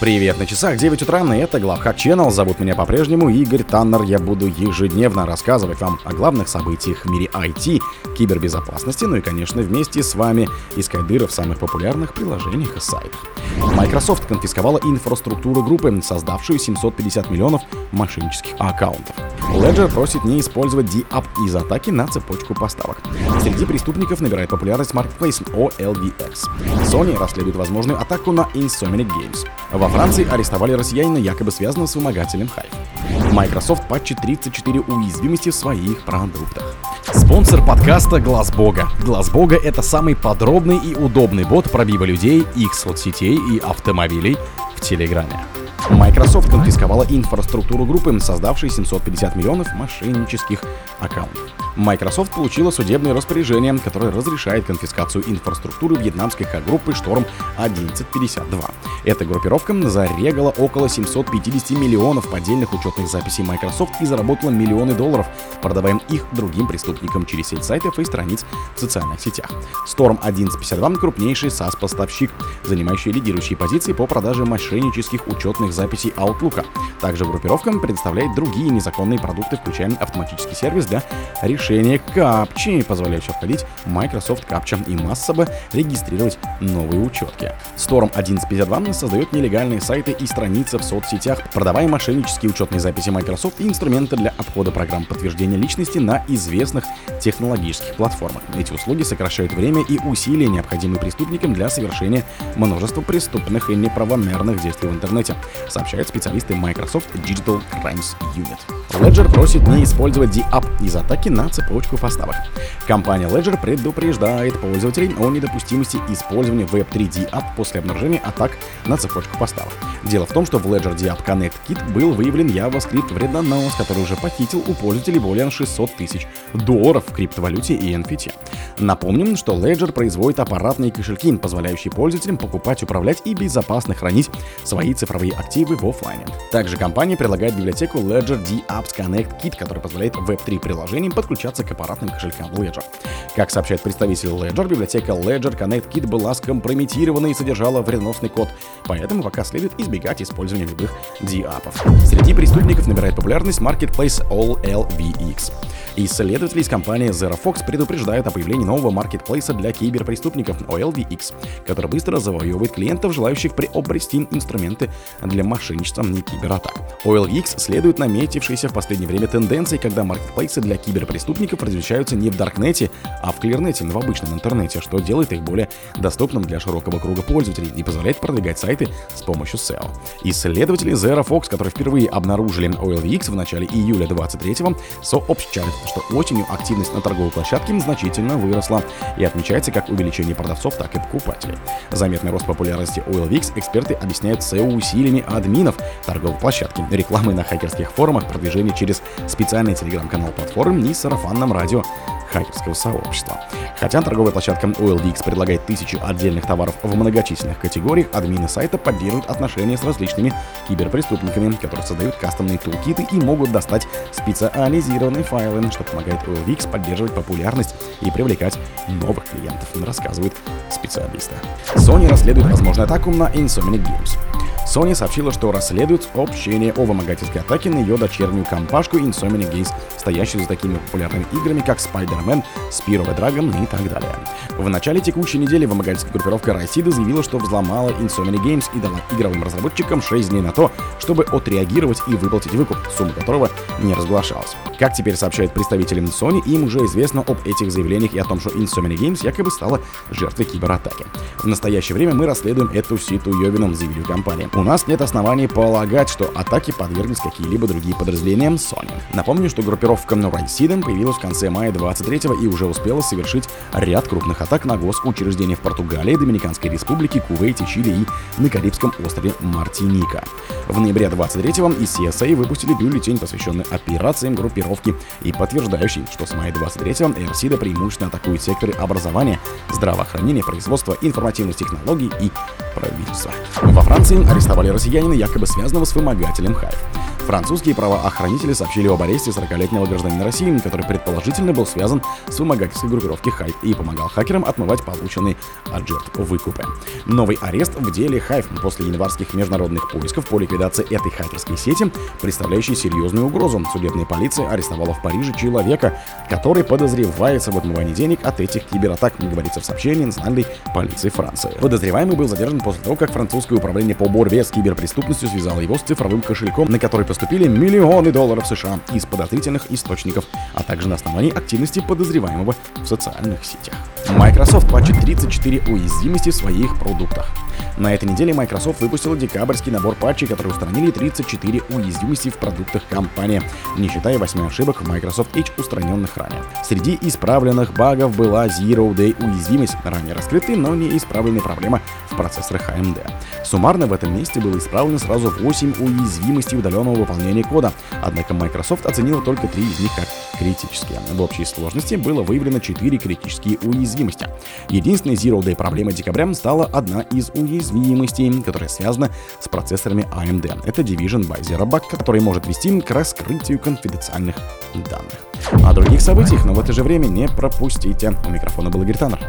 Привет, на часах 9 утра, и это Главхак Channel. Зовут меня по-прежнему Игорь Таннер. Я буду ежедневно рассказывать вам о главных событиях в мире IT, кибербезопасности, ну и, конечно, вместе с вами искать дыры в самых популярных приложениях и сайтах. Microsoft конфисковала инфраструктуру группы, создавшую 750 миллионов мошеннических аккаунтов. Ledger просит не использовать DApp из атаки на цепочку поставок. Среди преступников набирает популярность Marketplace OLVX. Sony расследует возможную атаку на Insomniac Games. Во Франции арестовали россиянина, якобы связанного с вымогателем Hive. Microsoft патчит 34 уязвимости в своих продуктах. Спонсор подкаста Глаз Бога. Глаз Бога это самый подробный и удобный бот пробива людей, их соцсетей и автомобилей в Телеграме. Microsoft конфисковала инфраструктуру группы, создавшей 750 миллионов мошеннических аккаунтов. Microsoft получила судебное распоряжение, которое разрешает конфискацию инфраструктуры вьетнамской группы Шторм 1152. Эта группировка зарегала около 750 миллионов поддельных учетных записей Microsoft и заработала миллионы долларов, продавая их другим преступникам через сеть сайтов и страниц в социальных сетях. Storm 1152 — крупнейший SaaS-поставщик, занимающий лидирующие позиции по продаже мошеннических учетных записей Outlook. Также группировка предоставляет другие незаконные продукты, включая автоматический сервис для решения капчи, позволяющий входить Microsoft Captcha и массово регистрировать новые учетки. Storm 1152 создает нелегальные сайты и страницы в соцсетях, продавая мошеннические учетные записи Microsoft и инструменты для обхода программ подтверждения личности на известных технологических платформах. Эти услуги сокращают время и усилия, необходимые преступникам для совершения множества преступных и неправомерных действий в интернете, сообщают специалисты Microsoft Digital Crimes Unit. Ledger просит не использовать DApp из атаки на цепочку поставок. Компания Ledger предупреждает пользователей о недопустимости использования Web3 DApp после обнаружения атак на цепочку поставок. Дело в том, что в Ledger DApp Connect Kit был выявлен JavaScript вредонос, который уже похитил у пользователей более 600 тысяч долларов в криптовалюте и NFT. Напомним, что Ledger производит аппаратные кошельки, позволяющие пользователям покупать, управлять и безопасно хранить свои цифровые активы в офлайне. Также компания предлагает библиотеку Ledger DApps Connect Kit, который позволяет Web3 приложениям подключаться к аппаратным кошелькам Ledger. Как сообщает представитель Ledger, библиотека Ledger Connect Kit была скомпрометирована и содержала вредоносный код, поэтому пока следует избегать использования любых DApp'ов. Среди преступников набирает популярность Marketplace OLVX. Исследователи из компании ZeroFox предупреждают о появлении нового маркетплейса для киберпреступников OLVX, который быстро завоевывает клиентов, желающих приобрести инструменты для мошенничества и кибератак. OLVX следует наметившейся в последнее время тенденции, когда маркетплейсы для киберпреступников размещаются не в Даркнете, а в Клирнете, в обычном интернете, что делает их более доступным для широкого круга пользователей и позволяет продвигать сайты с помощью SEO. Исследователи ZeroFox, которые впервые обнаружили OLVX в начале июля 23-го, сообщают, что осенью активность на торговой площадке значительно выросла и отмечается как увеличение продавцов, так и покупателей. Заметный рост популярности OLVX эксперты объясняют SEO-усилиями админов торговой площадки, рекламой на хакерских форумах, продвижение через специальный телеграм-канал платформы и сарафанном радио хакерского сообщества. Хотя торговая площадка OLVX предлагает тысячи отдельных товаров в многочисленных категориях, админы сайта поддерживают отношения с различными киберпреступниками, которые создают кастомные тулкиты и могут достать специализированные файлы, что помогает OLVX поддерживать популярность и привлекать новых клиентов, рассказывают специалисты. Sony расследует возможную атаку на Insomniac Games. Sony сообщила, что расследует сообщение о вымогательской атаке на ее дочернюю компашку Insomniac Games, стоящую за такими популярными играми, как Spider-Man, of a Dragon и так далее. В начале текущей недели вымогательская группировка Райсида заявила, что взломала Insomniac Games и дала игровым разработчикам 6 дней на то, чтобы отреагировать и выплатить выкуп, сумма которого не разглашалась. Как теперь сообщают представители Sony, им уже известно об этих заявлениях и о том, что Insomniac Games якобы стала жертвой кибератаки. В настоящее время мы расследуем эту ситуевину, заявили компания. У нас нет оснований полагать, что атаке подверглись какие-либо другие подразделения Sony. Напомню, что группировка Райсидом появилась в конце мая 23 и уже успела совершить ряд крупных атак на госучреждения в Португалии, Доминиканской Республике, Кувейте, Чили и на Карибском острове Мартиника. В ноябре 23-го из CSA выпустили бюллетень, посвященный операциям группировки и подтверждающий, что с мая 23-го Эрсида преимущественно атакует секторы образования, здравоохранения, производства, информативных технологий и правительства. Во Франции арестовали россиянина, якобы связанного с вымогателем Хайф. Французские правоохранители сообщили об аресте 40-летнего гражданина России, который предположительно был связан с вымогательской группировки Хайп и помогал хакерам отмывать полученные от жертв выкупы. Новый арест в деле Хайф после январских международных поисков по ликвидации этой хакерской сети, представляющей серьезную угрозу. Судебная полиция арестовала в Париже человека, который подозревается в отмывании денег от этих кибератак, говорится в сообщении национальной полиции Франции. Подозреваемый был задержан после того, как французское управление по борьбе с киберпреступностью связало его с цифровым кошельком, на который поступили миллионы долларов США из подозрительных источников, а также на основании активности подозреваемого в социальных сетях. Microsoft патчит 34 уязвимости в своих продуктах. На этой неделе Microsoft выпустила декабрьский набор патчей, которые устранили 34 уязвимости в продуктах компании, не считая 8 ошибок в Microsoft Edge, устраненных ранее. Среди исправленных багов была Zero Day уязвимость, ранее раскрытая, но не исправленная проблема в процессорах AMD. Суммарно в этом месте было исправлено сразу 8 уязвимостей удаленного выполнения кода, однако Microsoft оценила только 3 из них как критические. В общей сложности было выявлено 4 критические уязвимости. Единственной Zero Day проблемой декабря стала одна из уязвимостей, которая связана с процессорами AMD. Это Division by Zero Bug, который может вести к раскрытию конфиденциальных данных. О других событиях, но в это же время не пропустите. У микрофона был Игорь Таннер.